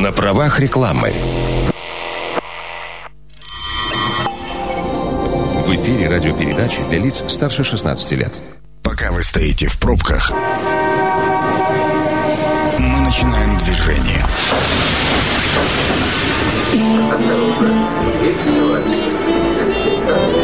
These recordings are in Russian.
На правах рекламы. В эфире радиопередачи для лиц старше 16 лет. Пока вы стоите в пробках, мы начинаем движение. Метро.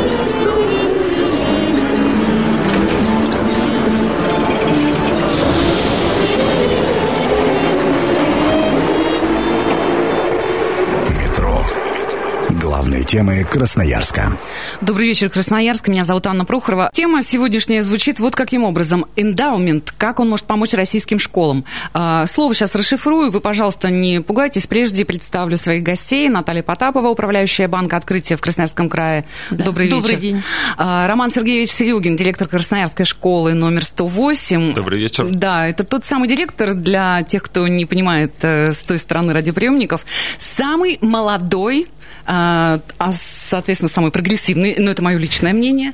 Главные темы Красноярска. Добрый вечер, Красноярск. Меня зовут Анна Прохорова. Тема сегодняшняя звучит вот каким образом. Эндаумент. Как он может помочь российским школам? А, слово сейчас расшифрую. Вы, пожалуйста, не пугайтесь. Прежде представлю своих гостей. Наталья Потапова, управляющая банка открытия в Красноярском крае. Да. Добрый вечер. Добрый день. А, Роман Сергеевич Серегин, директор Красноярской школы номер 108. Добрый вечер. Да, это тот самый директор для тех, кто не понимает э, с той стороны радиоприемников. Самый молодой а, а, соответственно, самый прогрессивный, но это мое личное мнение.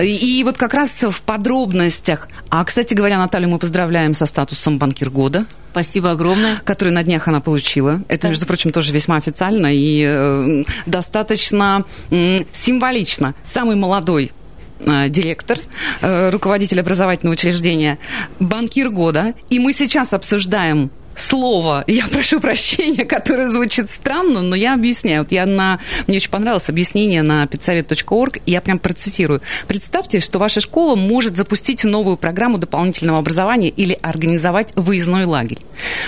И вот как раз в подробностях. А, кстати говоря, Наталью мы поздравляем со статусом банкир года. Спасибо огромное. Который на днях она получила. Это, между прочим, тоже весьма официально и э, достаточно э, символично. Самый молодой э, директор, э, руководитель образовательного учреждения, банкир года. И мы сейчас обсуждаем слово, я прошу прощения, которое звучит странно, но я объясняю. Вот я на... Мне очень понравилось объяснение на педсовет.орг, и я прям процитирую. Представьте, что ваша школа может запустить новую программу дополнительного образования или организовать выездной лагерь.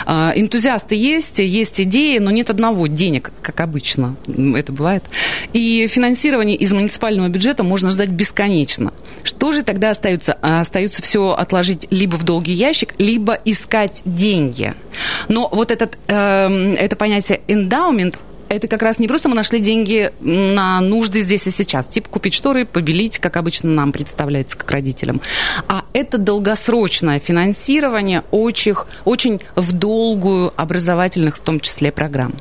А, Энтузиасты есть, есть идеи, но нет одного денег, как обычно это бывает. И финансирование из муниципального бюджета можно ждать бесконечно. Что же тогда остается? А, Остается все отложить либо в долгий ящик, либо искать деньги. Но вот этот, э, это понятие эндаумент, это как раз не просто мы нашли деньги на нужды здесь и сейчас, типа купить шторы, побелить, как обычно нам представляется как родителям, а это долгосрочное финансирование очень, очень в долгую образовательных, в том числе, программ.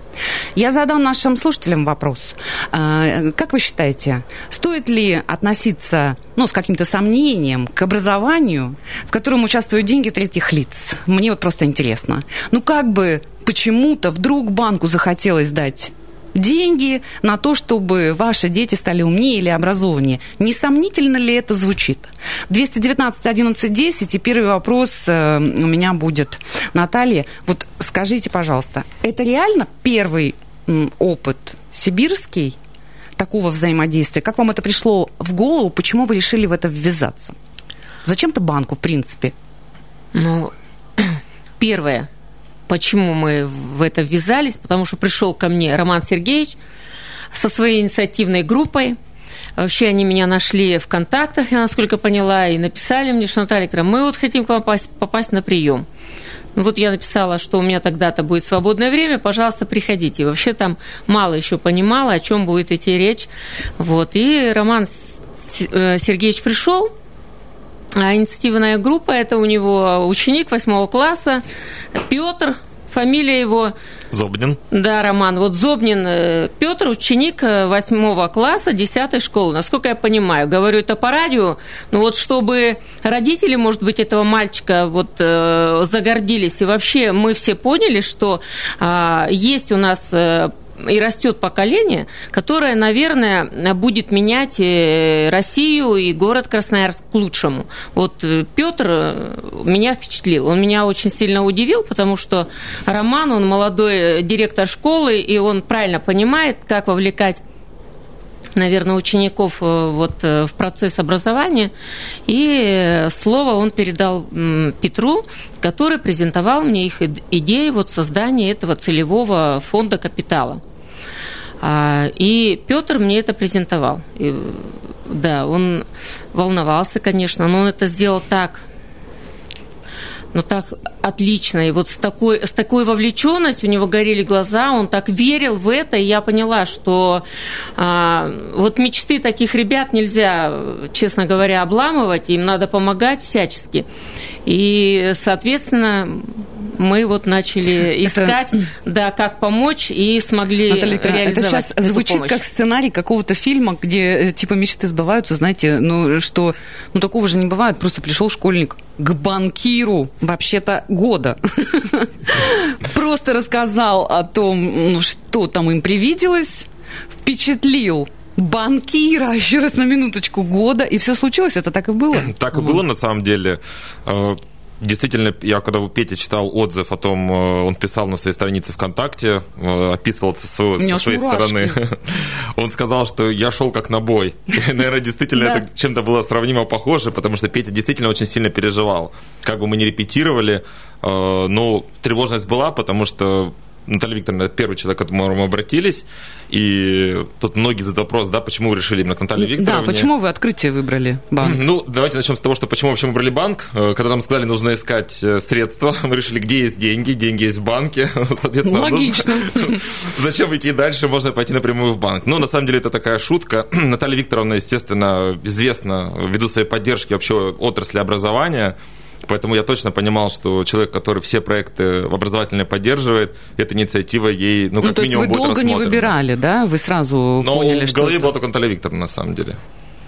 Я задам нашим слушателям вопрос. А, Как вы считаете, стоит ли относиться ну, с каким-то сомнением к образованию, в котором участвуют деньги третьих лиц? Мне вот просто интересно. Ну, как бы почему-то вдруг банку захотелось дать деньги на то, чтобы ваши дети стали умнее или образованнее. Несомнительно ли это звучит? 219 11 10, и первый вопрос э, у меня будет. Наталья, вот скажите, пожалуйста, это реально первый опыт сибирский такого взаимодействия? Как вам это пришло в голову? Почему вы решили в это ввязаться? Зачем-то банку, в принципе? Ну, первое, почему мы в это ввязались, потому что пришел ко мне Роман Сергеевич со своей инициативной группой. Вообще они меня нашли в контактах, я насколько поняла, и написали мне, что Наталья мы вот хотим попасть, попасть на прием. Ну вот я написала, что у меня тогда-то будет свободное время, пожалуйста, приходите. Вообще там мало еще понимала, о чем будет идти речь. Вот. И Роман э, Сергеевич пришел, а инициативная группа – это у него ученик восьмого класса Петр, фамилия его Зобнин. Да, Роман. Вот Зобнин э, Петр, ученик э, восьмого класса десятой школы. Насколько я понимаю, говорю это по радио, ну вот чтобы родители, может быть, этого мальчика вот э, загордились, и вообще мы все поняли, что э, есть у нас э, и растет поколение, которое, наверное, будет менять э, Россию и город Красноярск к лучшему. Вот э, Петр э, меня впечатлил, он меня очень сильно удивил, потому что Роман, он молодой директор школы, и он правильно понимает, как вовлекать наверное, учеников вот в процесс образования. И слово он передал Петру, который презентовал мне их идею вот создания этого целевого фонда капитала. А, и Петр мне это презентовал. И, да, он волновался, конечно, но он это сделал так, ну так отлично. И вот с такой, с такой вовлеченностью у него горели глаза, он так верил в это, и я поняла, что а, вот мечты таких ребят нельзя, честно говоря, обламывать, им надо помогать всячески. И, соответственно, мы вот начали искать, это... да, как помочь и смогли Наталья реализовать Это сейчас звучит помощь. как сценарий какого-то фильма, где э, типа мечты сбываются, знаете, ну что, ну такого же не бывает, просто пришел школьник к банкиру вообще-то года. Просто рассказал о том, ну, что там им привиделось, впечатлил банкира, еще раз на минуточку, года, и все случилось, это так и было? Так и было, на самом деле. Э, действительно, я когда у Пети читал отзыв о том, э, он писал на своей странице ВКонтакте, э, описывался со, со своей стороны. Он сказал, что я шел как на бой. Наверное, действительно это чем-то было сравнимо похоже, потому что Петя действительно очень сильно переживал. Как бы мы ни репетировали, но тревожность была, потому что Наталья Викторовна, первый человек, к которому мы обратились, и тут многие задают вопрос, да, почему вы решили именно к Наталье Викторовне. Да, почему вы открытие выбрали банк? Ну, давайте начнем с того, что почему вообще мы выбрали банк. Э, когда нам сказали, нужно искать э, средства, мы решили, где есть деньги, деньги есть в банке, соответственно. Логично. Нужно... Зачем идти дальше, можно пойти напрямую в банк. Ну, на самом деле, это такая шутка. Наталья Викторовна, естественно, известна ввиду своей поддержки вообще отрасли образования, Поэтому я точно понимал, что человек, который все проекты образовательные поддерживает, эта инициатива ей, ну, как ну, то минимум, есть вы долго не выбирали, да? Вы сразу Но поняли, в голове была только Наталья Викторовна, на самом деле.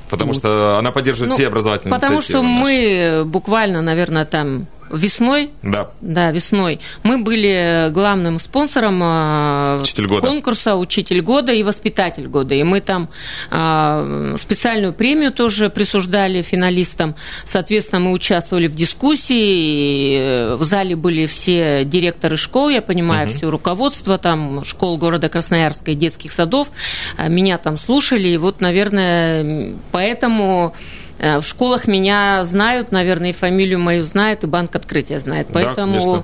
Потому вот. что она поддерживает ну, все образовательные Потому что наши. мы буквально, наверное, там Весной? Да. Да, весной. Мы были главным спонсором а, Учитель года. конкурса «Учитель года» и «Воспитатель года». И мы там а, специальную премию тоже присуждали финалистам. Соответственно, мы участвовали в дискуссии. В зале были все директоры школ, я понимаю, угу. все руководство там школ города Красноярска и детских садов. А, меня там слушали. И вот, наверное, поэтому в школах меня знают, наверное, и фамилию мою знают, и банк открытия знает. Поэтому да,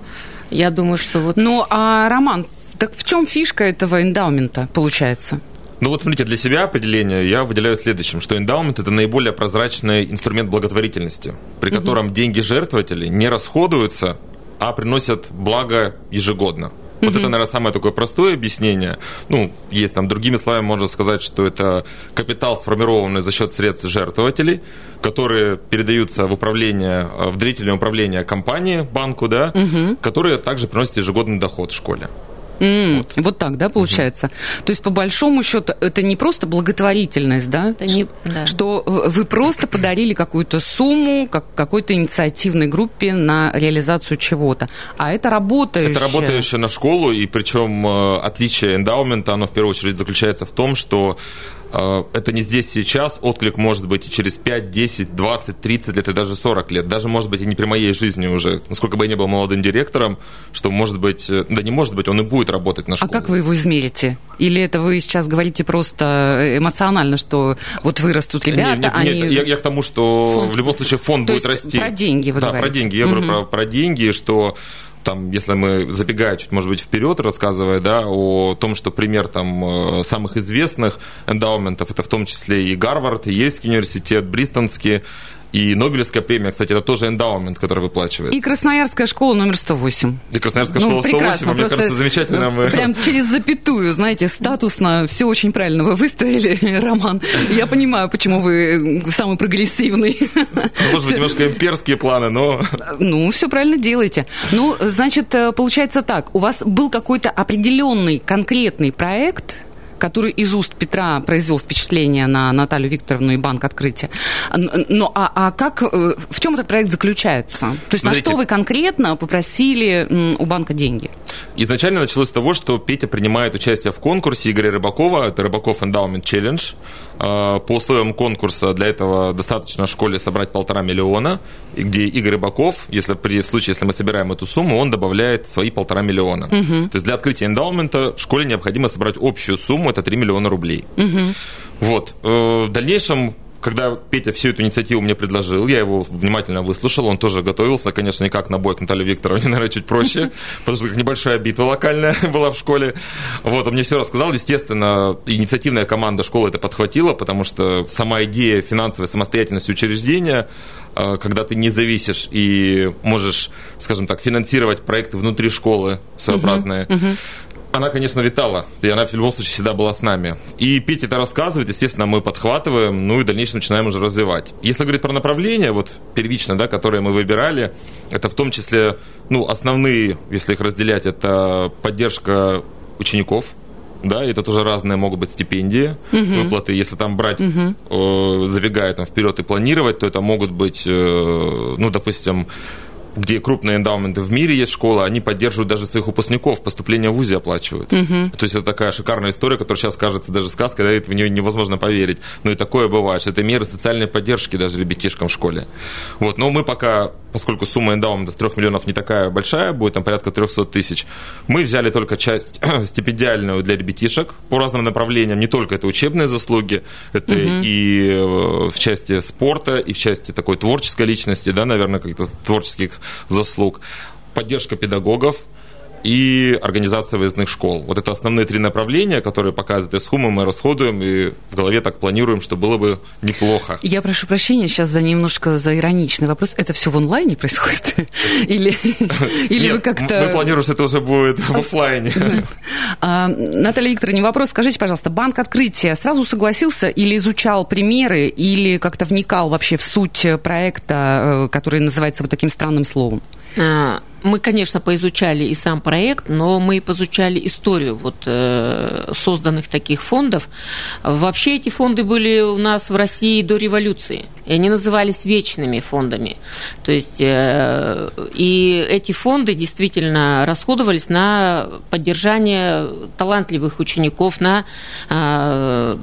я думаю, что вот... Ну, а, Роман, так в чем фишка этого эндаумента получается? Ну вот смотрите, для себя определение я выделяю следующим, что эндаумент – это наиболее прозрачный инструмент благотворительности, при котором угу. деньги жертвователей не расходуются, а приносят благо ежегодно. Вот это, наверное, самое такое простое объяснение. Ну, есть там другими словами, можно сказать, что это капитал, сформированный за счет средств жертвователей, которые передаются в управление, в доверительное управление компании, банку, да, угу. которые также приносят ежегодный доход в школе. Mm, вот. вот так, да, получается. Угу. То есть, по большому счету, это не просто благотворительность, да? Это не, да. Что вы просто подарили какую-то сумму как, какой-то инициативной группе на реализацию чего-то. А это работающее. Это работающее на школу, и причем э, отличие эндаумента, оно в первую очередь заключается в том, что это не здесь сейчас, отклик может быть и через 5, 10, 20, 30 лет и даже 40 лет. Даже, может быть, и не при моей жизни уже, насколько бы я не был молодым директором, что, может быть, э, да не может быть, он и будет работать на школу. А как вы его измерите? Или это вы сейчас говорите просто эмоционально, что вот вырастут ребята, нет, нет, они... Нет, я, я к тому, что фонд. в любом случае фонд То будет расти. про деньги вы да, говорите. про деньги. Я угу. говорю про, про деньги, что там, если мы забегая чуть, может быть, вперед, рассказывая, да, о том, что пример там э, самых известных эндаументов, это в том числе и Гарвард, и Ельский университет, Бристонский, и Нобелевская премия, кстати, это тоже эндаумент, который выплачивается. И Красноярская школа номер 108. И Красноярская ну, школа 108, прекрасно, мне кажется, замечательно. Мы... Прям через запятую, знаете, статусно, все очень правильно вы выставили, Роман. Я понимаю, почему вы самый прогрессивный. Ну, может быть, немножко имперские планы, но... Ну, все правильно делаете. Ну, значит, э, получается так, у вас был какой-то определенный конкретный проект, который из уст Петра произвел впечатление на Наталью Викторовну и банк открытия. Но а, а как, э, в чем этот проект заключается? То есть Смотрите, на что вы конкретно попросили у банка деньги? Изначально началось с того, что Петя принимает участие в конкурсе Игоря Рыбакова, это Рыбаков Endowment Challenge. А, по условиям конкурса для этого достаточно в школе собрать полтора миллиона, где Игорь Рыбаков, если при в случае, если мы собираем эту сумму, он добавляет свои полтора миллиона. Угу. То есть для открытия эндаумента школе необходимо собрать общую сумму, это 3 миллиона рублей. Угу. Вот. Э, в дальнейшем когда Петя всю эту инициативу мне предложил, я его внимательно выслушал, он тоже готовился, конечно, не как на бой к Наталье Викторовне, наверное, чуть проще, потому что небольшая битва локальная была в школе. Вот, он мне все рассказал, естественно, инициативная команда школы это подхватила, потому что сама идея финансовой самостоятельности учреждения, э, когда ты не зависишь и можешь, скажем так, финансировать проекты внутри школы своеобразные, uh-huh, uh-huh она, конечно, витала, и она в любом случае всегда была с нами. И Петя это рассказывает, естественно, мы подхватываем, ну и в дальнейшем начинаем уже развивать. Если говорить про направления, вот первично, да, которые мы выбирали, это в том числе, ну, основные, если их разделять, это поддержка учеников, да, это тоже разные могут быть стипендии, угу. выплаты. Если там брать, угу. э, забегая там вперед и планировать, то это могут быть, э, ну, допустим, где крупные эндаументы в мире есть школа, они поддерживают даже своих выпускников, поступление в ВУЗе оплачивают. Угу. То есть это такая шикарная история, которая сейчас кажется даже сказкой, да, в нее невозможно поверить. Но и такое бывает, что это меры социальной поддержки даже ребятишкам в школе. Вот, но мы пока, поскольку сумма эндаумента с 3 миллионов не такая большая, будет там порядка 300 тысяч, мы взяли только часть стипендиальную для ребятишек по разным направлениям, не только это учебные заслуги, это угу. и э, в части спорта, и в части такой творческой личности, да, наверное, как-то творческих заслуг, поддержка педагогов, и организация выездных школ. Вот это основные три направления, которые показывают суммы мы расходуем, и в голове так планируем, что было бы неплохо. Я прошу прощения сейчас за немножко за ироничный вопрос. Это все в онлайне происходит? Или, или вы как-то... мы планируем, что это уже будет в офлайне. А, Наталья Викторовна, вопрос. Скажите, пожалуйста, банк открытия сразу согласился или изучал примеры, или как-то вникал вообще в суть проекта, э, который называется вот таким странным словом? Мы, конечно, поизучали и сам проект, но мы поизучали историю вот, э, созданных таких фондов. Вообще эти фонды были у нас в России до революции, и они назывались вечными фондами. То есть, э, и эти фонды действительно расходовались на поддержание талантливых учеников, на э,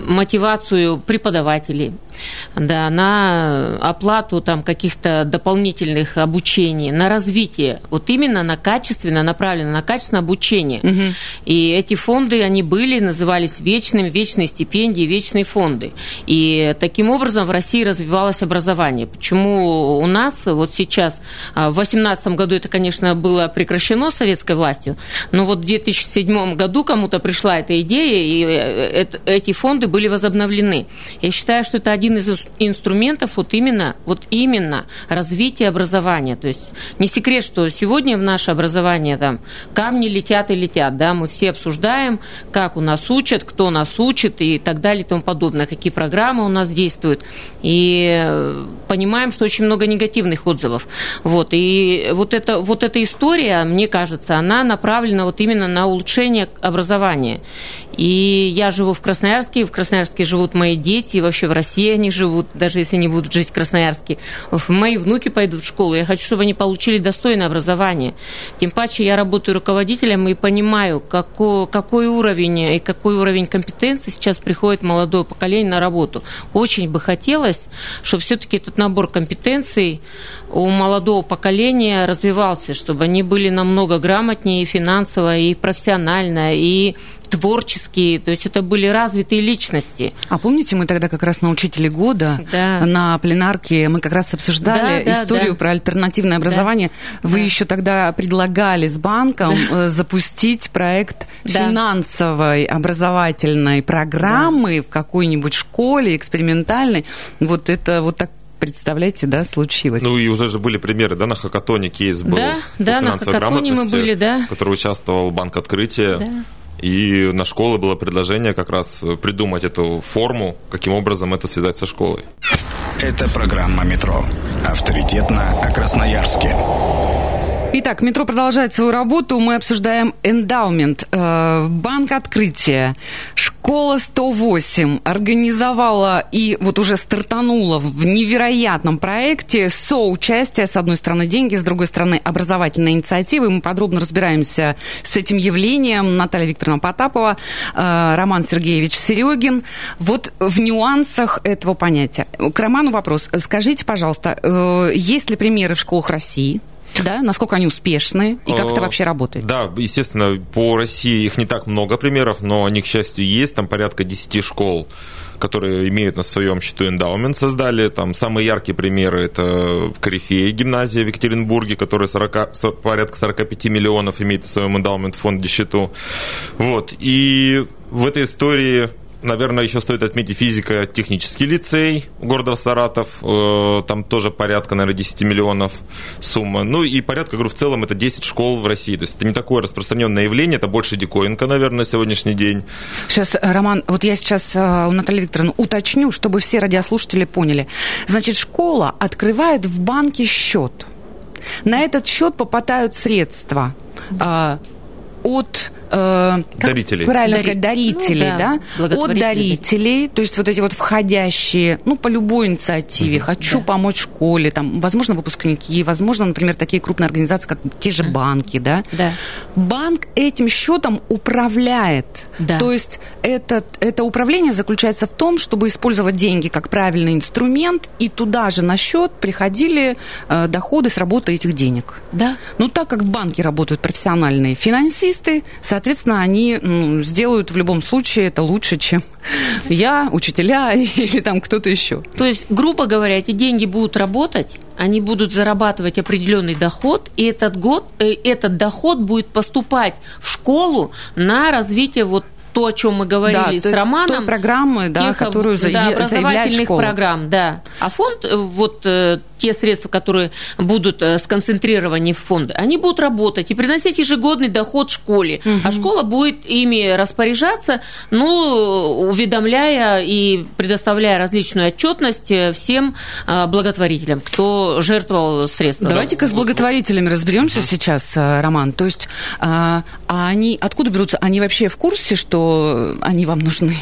мотивацию преподавателей, да, на оплату там каких-то дополнительных обучений, на развитие, вот именно на качественно направлено, на качественное обучение. Угу. И эти фонды, они были, назывались вечными, вечные стипендии, вечные фонды. И таким образом в России развивалось образование. Почему у нас вот сейчас, а, в 2018 году это, конечно, было прекращено советской властью, но вот в 2007 году кому-то пришла эта идея, и э, эти фонды были возобновлены. Я считаю, что это один из инструментов вот именно, вот именно развития образования. То есть не секрет, что сегодня в наше образование там камни летят и летят, да, мы все обсуждаем, как у нас учат, кто нас учит и так далее и тому подобное, какие программы у нас действуют. И э, понимаем, что очень много негативных отзывов. Вот. И вот, это, вот эта история, мне кажется, она направлена вот именно на улучшение образования. И я живу в Красноярске, в Красноярске живут мои дети, и вообще в России они живут, даже если они будут жить в Красноярске. Мои внуки пойдут в школу, я хочу, чтобы они получили достойное образование. Тем паче я работаю руководителем и понимаю, какой, какой уровень и какой уровень компетенции сейчас приходит молодое поколение на работу. Очень бы хотелось, чтобы все-таки этот набор компетенций у молодого поколения развивался, чтобы они были намного грамотнее и финансово, и профессионально, и творческие, то есть это были развитые личности. А помните, мы тогда как раз на учителе года да. на пленарке мы как раз обсуждали да, да, историю да. про альтернативное образование. Да. Вы да. еще тогда предлагали с банком да. Э, запустить проект да. финансовой образовательной программы да. в какой-нибудь школе экспериментальной. Вот это вот так представляете, да, случилось. Ну и уже же были примеры, да, на хакатоне кейс был. Да, да, на хакатоне мы были, да. В который участвовал Банк Открытия. Да. И на школы было предложение как раз придумать эту форму, каким образом это связать со школой. Это программа «Метро». Авторитетно о Красноярске. Итак, метро продолжает свою работу. Мы обсуждаем эндаумент. Э, банк открытия. Школа 108 организовала и вот уже стартанула в невероятном проекте соучастие. С одной стороны деньги, с другой стороны образовательные инициативы. Мы подробно разбираемся с этим явлением. Наталья Викторовна Потапова, э, Роман Сергеевич Серегин. Вот в нюансах этого понятия. К Роману вопрос. Скажите, пожалуйста, э, есть ли примеры в школах России, да, насколько они успешны и как это э, вообще работает? Да, естественно, по России их не так много примеров, но они, к счастью, есть, там порядка 10 школ которые имеют на своем счету эндаумент, создали. Там самые яркие примеры – это Корифея гимназия в Екатеринбурге, которая 40, порядка 45 миллионов имеет в своем эндаумент фонде счету. Вот. И в этой истории наверное, еще стоит отметить физико-технический лицей города Саратов. Э, там тоже порядка, наверное, 10 миллионов сумма. Ну и порядка, говорю, в целом это 10 школ в России. То есть это не такое распространенное явление, это больше диковинка, наверное, на сегодняшний день. Сейчас, Роман, вот я сейчас э, у Натальи Викторовны уточню, чтобы все радиослушатели поняли. Значит, школа открывает в банке счет. На этот счет попадают средства э, от э, дарителей. правильно Дари... сказать, дарителей, ну, да, да? от дарителей, то есть вот эти вот входящие, ну, по любой инициативе, угу. хочу да. помочь школе, там, возможно, выпускники, возможно, например, такие крупные организации, как те же банки, да. да. Банк этим счетом управляет. Да. То есть это, это управление заключается в том, чтобы использовать деньги как правильный инструмент, и туда же на счет приходили э, доходы с работы этих денег. Да. Ну, так как в банке работают профессиональные финансисты, соответственно, соответственно, они ну, сделают в любом случае это лучше, чем я, учителя или там кто-то еще. То есть, грубо говоря, эти деньги будут работать, они будут зарабатывать определенный доход, и этот, год, э, этот доход будет поступать в школу на развитие вот то, о чем мы говорили да, с Романом. Той программы, да, тех, которую да, образовательных школа. программ, да. А фонд, э, вот э, те средства, которые будут э, сконцентрированы в фонд, они будут работать и приносить ежегодный доход школе. Угу. А школа будет ими распоряжаться, ну, уведомляя и предоставляя различную отчетность всем благотворителям, кто жертвовал средства. Давайте-ка с благотворителями разберемся угу. сейчас, Роман. То есть, а, а они откуда берутся? Они вообще в курсе, что они вам нужны.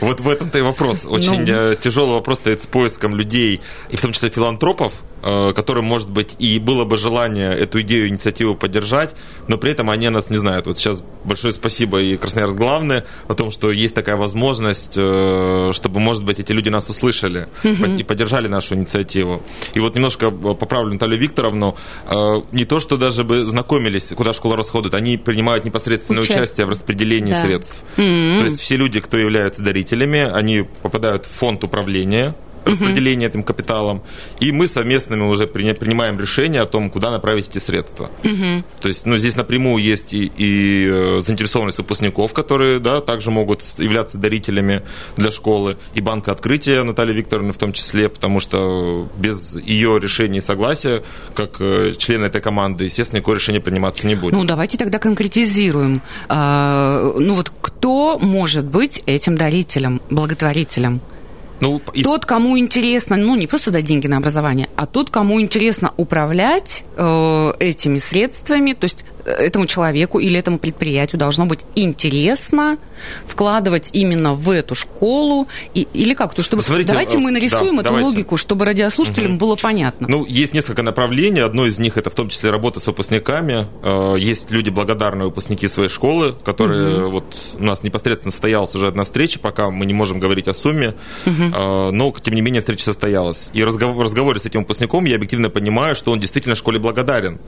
Вот в этом-то и вопрос. Очень ну... тяжелый вопрос стоит с поиском людей, и в том числе филантропов, Э, которым, может быть, и было бы желание эту идею, инициативу поддержать, но при этом они нас не знают. Вот сейчас большое спасибо и Красноярск главное о том, что есть такая возможность, э, чтобы, может быть, эти люди нас услышали и поддержали нашу инициативу. И вот немножко поправлю Наталью Викторовну, э, не то, что даже бы знакомились, куда школа расходует, они принимают непосредственное участие, участие в распределении да. средств. Mm-hmm. То есть все люди, кто являются дарителями, они попадают в фонд управления, распределение этим капиталом, и мы совместными уже принимаем решение о том, куда направить эти средства. То есть, ну, здесь напрямую есть и, и э, заинтересованность выпускников, которые, да, также могут являться дарителями для школы, и банка открытия Натальи Викторовны в том числе, потому что без ее решения и согласия, как э, члена этой команды, естественно, никакое решение приниматься не будет. Ну, давайте тогда конкретизируем. А, ну, вот кто может быть этим дарителем, благотворителем? Ну, и... Тот, кому интересно, ну, не просто дать деньги на образование, а тот, кому интересно управлять э, этими средствами, то есть этому человеку или этому предприятию должно быть интересно вкладывать именно в эту школу и, или как? То, чтобы... Смотрите, давайте мы нарисуем да, эту давайте. логику, чтобы радиослушателям угу. было понятно. Ну, есть несколько направлений. Одно из них это в том числе работа с выпускниками. Э, есть люди, благодарные выпускники своей школы, которые угу. вот у нас непосредственно состоялась уже одна встреча, пока мы не можем говорить о сумме, угу. но тем не менее встреча состоялась. И в разговоре с этим выпускником я объективно понимаю, что он действительно школе благодарен.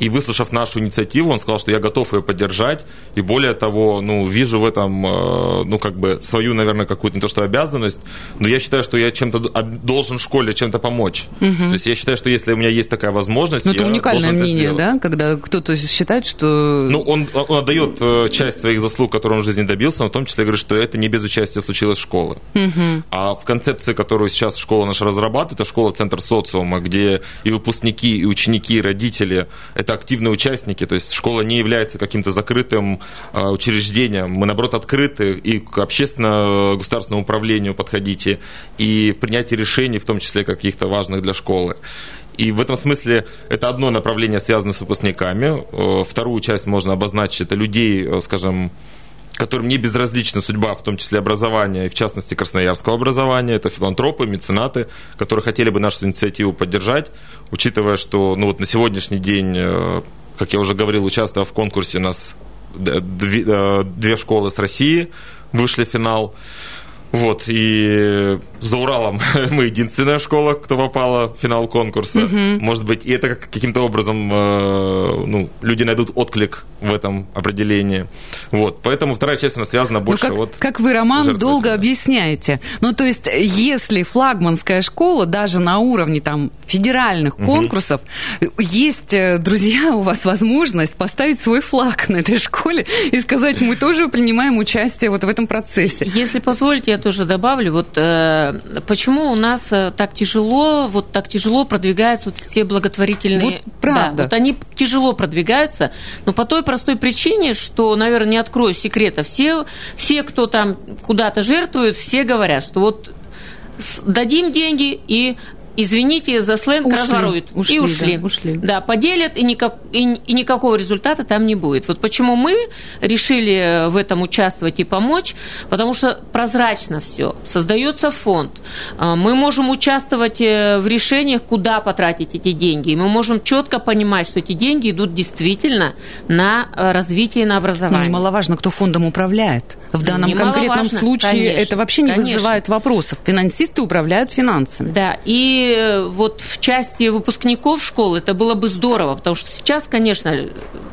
И выслушав нашу инициативу, он сказал, что я готов ее поддержать. И более того, ну, вижу в этом, э, ну, как бы свою, наверное, какую-то не то что обязанность, но я считаю, что я чем-то должен в школе чем-то помочь. Угу. То есть я считаю, что если у меня есть такая возможность, ну, это уникальное мнение, да, когда кто-то считает, что... Ну, он, он отдает э, часть своих заслуг, которые он в жизни добился, но в том числе говорит, что это не без участия случилось школы. Угу. А в концепции, которую сейчас школа наша разрабатывает, это школа-центр социума, где и выпускники, и ученики, и родители – это это активные участники, то есть школа не является каким-то закрытым э, учреждением. Мы, наоборот, открыты и к общественно-государственному управлению подходите, и в принятии решений, в том числе каких-то важных для школы. И в этом смысле это одно направление, связанное с выпускниками. Э, вторую часть можно обозначить, это людей, э, скажем, которым не безразлична судьба, в том числе образования, и в частности красноярского образования. Это филантропы, меценаты, которые хотели бы нашу инициативу поддержать, учитывая, что ну, вот на сегодняшний день, э, как я уже говорил, участвуя в конкурсе, у нас две, э, две школы с России вышли в финал. Вот, и за Уралом мы единственная школа, кто попала в финал конкурса. Угу. Может быть, и это каким-то образом э, ну, люди найдут отклик в этом определении. Вот, поэтому вторая часть, она связана больше ну, как, вот... Как вы, Роман, долго объясняете. Ну, то есть, если флагманская школа, даже на уровне там федеральных угу. конкурсов, есть, э, друзья, у вас возможность поставить свой флаг на этой школе и сказать, мы тоже принимаем участие вот в этом процессе. Если позволите, я тоже добавлю, вот э, почему у нас э, так тяжело, вот так тяжело продвигаются вот все благотворительные... Вот правда. Да, вот они тяжело продвигаются, но по той простой причине, что, наверное, не открою секрета, все, все кто там куда-то жертвует, все говорят, что вот дадим деньги и извините за сленг, ушли, разворуют. Ушли, и ушли. Да, ушли. Да, поделят, и, никак, и, и никакого результата там не будет. Вот почему мы решили в этом участвовать и помочь, потому что прозрачно все. Создается фонд. А, мы можем участвовать э, в решениях, куда потратить эти деньги. И мы можем четко понимать, что эти деньги идут действительно на э, развитие и на образование. Но немаловажно, кто фондом управляет. В данном конкретном случае конечно, это вообще не конечно. вызывает вопросов. Финансисты управляют финансами. Да, и вот в части выпускников школы это было бы здорово, потому что сейчас, конечно,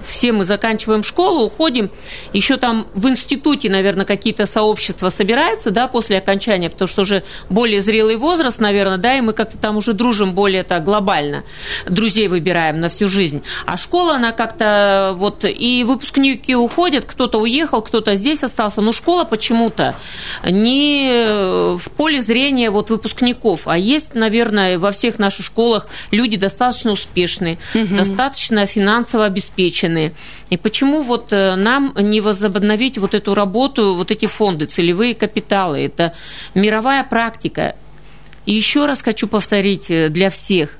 все мы заканчиваем школу, уходим, еще там в институте, наверное, какие-то сообщества собираются, да, после окончания, потому что уже более зрелый возраст, наверное, да, и мы как-то там уже дружим более так глобально, друзей выбираем на всю жизнь. А школа, она как-то вот, и выпускники уходят, кто-то уехал, кто-то здесь остался, но школа почему-то не в поле зрения вот выпускников, а есть, наверное, во всех наших школах люди достаточно успешные, угу. достаточно финансово обеспеченные, стороны. И почему вот э, нам не возобновить вот эту работу, вот эти фонды, целевые капиталы? Это мировая практика. И еще раз хочу повторить э, для всех,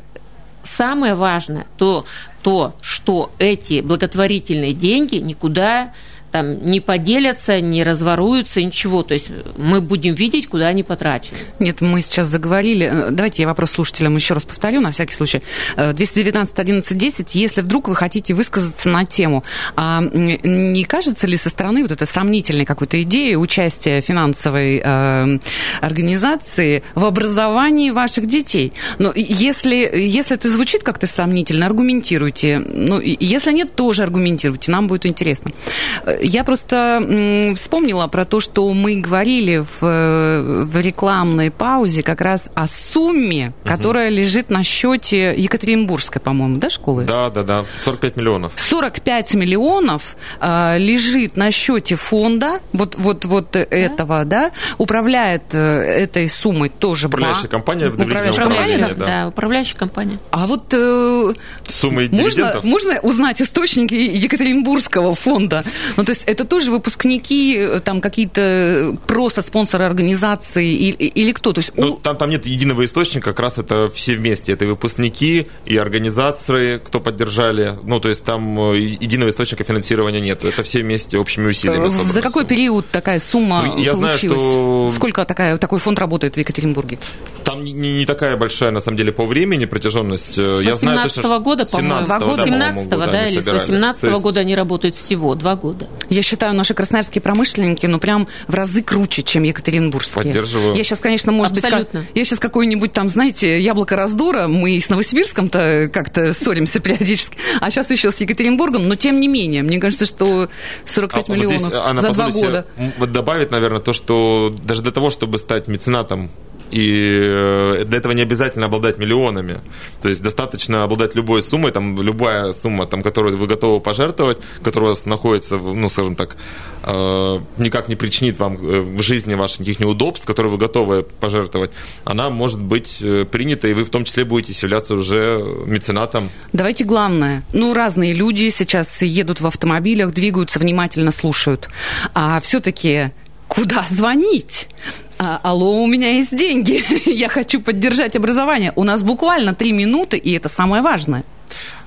самое важное то, то, что эти благотворительные деньги никуда там не поделятся, не разворуются, ничего. То есть мы будем видеть, куда они потрачены. Нет, мы сейчас заговорили. Э, давайте я вопрос слушателям еще раз повторю, на всякий случай. 219 11 10, если вдруг вы хотите высказаться на тему, а не кажется ли со стороны вот этой сомнительной какой-то идеи участия финансовой э, организации в образовании ваших детей? Но если, если это звучит как-то сомнительно, аргументируйте. Ну, если нет, тоже аргументируйте, нам будет интересно. Э, я просто вспомнила про то, что мы говорили в, в рекламной паузе как раз о сумме, угу. которая лежит на счете Екатеринбургской, по-моему, да, школы? Да, да, да, 45 миллионов. 45 миллионов э, лежит на счете фонда, вот, вот, вот да? этого, да, управляет э, этой суммой тоже Управляющая компания в управляющая компания, да, да, управляющая компания. А вот э, Суммы можно, можно узнать источники Екатеринбургского фонда? Ну, то есть это тоже выпускники, э, там какие-то э, просто спонсоры организации или, или кто? То есть, ну, у... там, там нет единого источника, как раз это все вместе. Это и выпускники, и организации, кто поддержали. Ну, то есть там э, единого источника финансирования нет. Это все вместе общими усилиями. За какой сумма. период такая сумма ну, я получилась? Знаю, что... Сколько такая, такой фонд работает в Екатеринбурге? Там не, не такая большая, на самом деле, по времени протяженность. С я знаю точно, года, по-моему. 17 да, 17 да, да, или с 18 -го года они работают всего, два года. Я считаю, наши красноярские промышленники, ну, прям в разы круче, чем екатеринбургские. Поддерживаю. Я сейчас, конечно, может Абсолютно. быть, как, я сейчас какой-нибудь там, знаете, яблоко раздора, мы с Новосибирском-то как-то ссоримся периодически, а сейчас еще с Екатеринбургом, но тем не менее, мне кажется, что 45 а, миллионов вот здесь, Анна, за два года. Добавить, наверное, то, что даже для того, чтобы стать меценатом и э, для этого не обязательно обладать миллионами. То есть достаточно обладать любой суммой, там любая сумма, там, которую вы готовы пожертвовать, которая у вас находится, ну, скажем так, э, никак не причинит вам э, в жизни ваших никаких неудобств, которые вы готовы пожертвовать, она может быть принята, и вы в том числе будете являться уже меценатом. Давайте главное. Ну, разные люди сейчас едут в автомобилях, двигаются, внимательно слушают. А все-таки куда звонить? А, алло, у меня есть деньги, я хочу поддержать образование. У нас буквально три минуты, и это самое важное.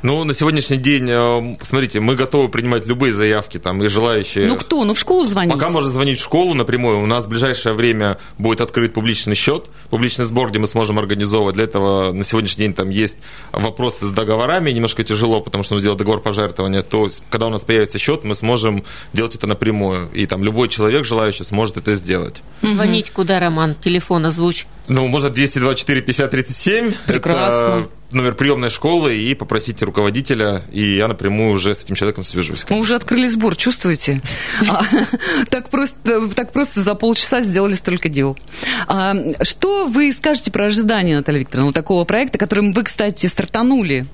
Ну, на сегодняшний день, э, смотрите, мы готовы принимать любые заявки там и желающие. Ну кто? Ну в школу звонить? Пока можно звонить в школу напрямую. У нас в ближайшее время будет открыт публичный счет, публичный сбор, где мы сможем организовывать. Для этого на сегодняшний день там есть вопросы с договорами. Немножко тяжело, потому что нужно сделать договор пожертвования. То есть, когда у нас появится счет, мы сможем делать это напрямую. И там любой человек, желающий, сможет это сделать. Звонить куда, Роман? Телефон озвучь. Ну, можно 224 50 37. Прекрасно. Это номер приемной школы и попросить руководителя, и я напрямую уже с этим человеком свяжусь. Мы уже открыли сбор, чувствуете? А, так, просто, так просто за полчаса сделали столько дел. А, что вы скажете про ожидания, Наталья Викторовна, такого проекта, которым вы, кстати, стартанули?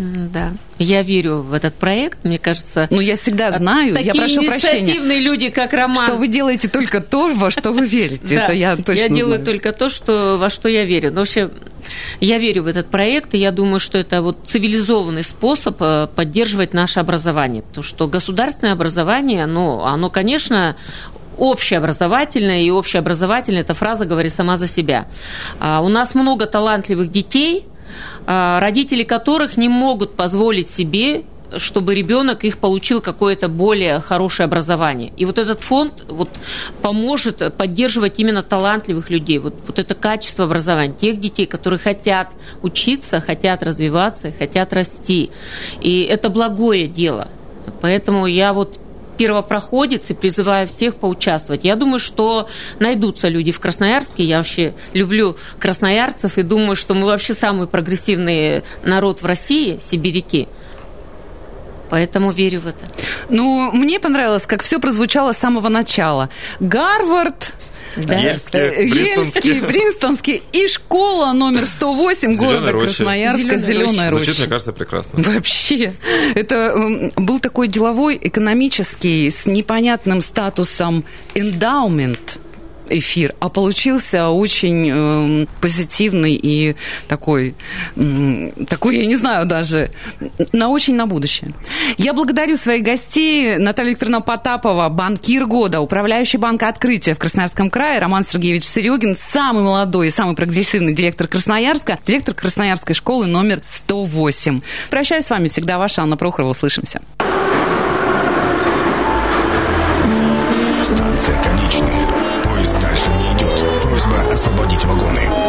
Да. Я верю в этот проект, мне кажется. Ну, я всегда знаю, такие я прошу прощения. люди, как Роман. Что вы делаете только то, во что вы верите. Это я точно Я делаю только то, что, во что я верю. Но вообще, я верю в этот проект, и я думаю, что это вот цивилизованный способ э, поддерживать наше образование. Потому что государственное образование, оно, оно конечно, общеобразовательное, и общеобразовательное, эта фраза говорит сама за себя. А у нас много талантливых детей, а, родители которых не могут позволить себе чтобы ребенок их получил какое-то более хорошее образование. И вот этот фонд вот, поможет поддерживать именно талантливых людей, вот, вот это качество образования, тех детей, которые хотят учиться, хотят развиваться, хотят расти. И это благое дело. Поэтому я вот первопроходец и призываю всех поучаствовать. Я думаю, что найдутся люди в Красноярске. Я вообще люблю красноярцев и думаю, что мы вообще самый прогрессивный народ в России, сибиряки. Поэтому верю в это. Ну, мне понравилось, как все прозвучало с самого начала. Гарвард, да. Ельский, э, Ельский, Принстонский и школа номер 108 города роща. Красноярска «Зеленая роща». Звучит, мне кажется, прекрасно. Вообще. Это был такой деловой, экономический, с непонятным статусом эндаумент – эфир, а получился очень э, позитивный и такой, э, такой, я не знаю даже, на очень на будущее. Я благодарю своих гостей Наталью Викторовну Потапова, банкир года, управляющий банка «Открытие» в Красноярском крае, Роман Сергеевич Серегин, самый молодой и самый прогрессивный директор Красноярска, директор Красноярской школы номер 108. Прощаюсь с вами всегда ваша Анна Прохорова. Услышимся. Станция конечная. vagone.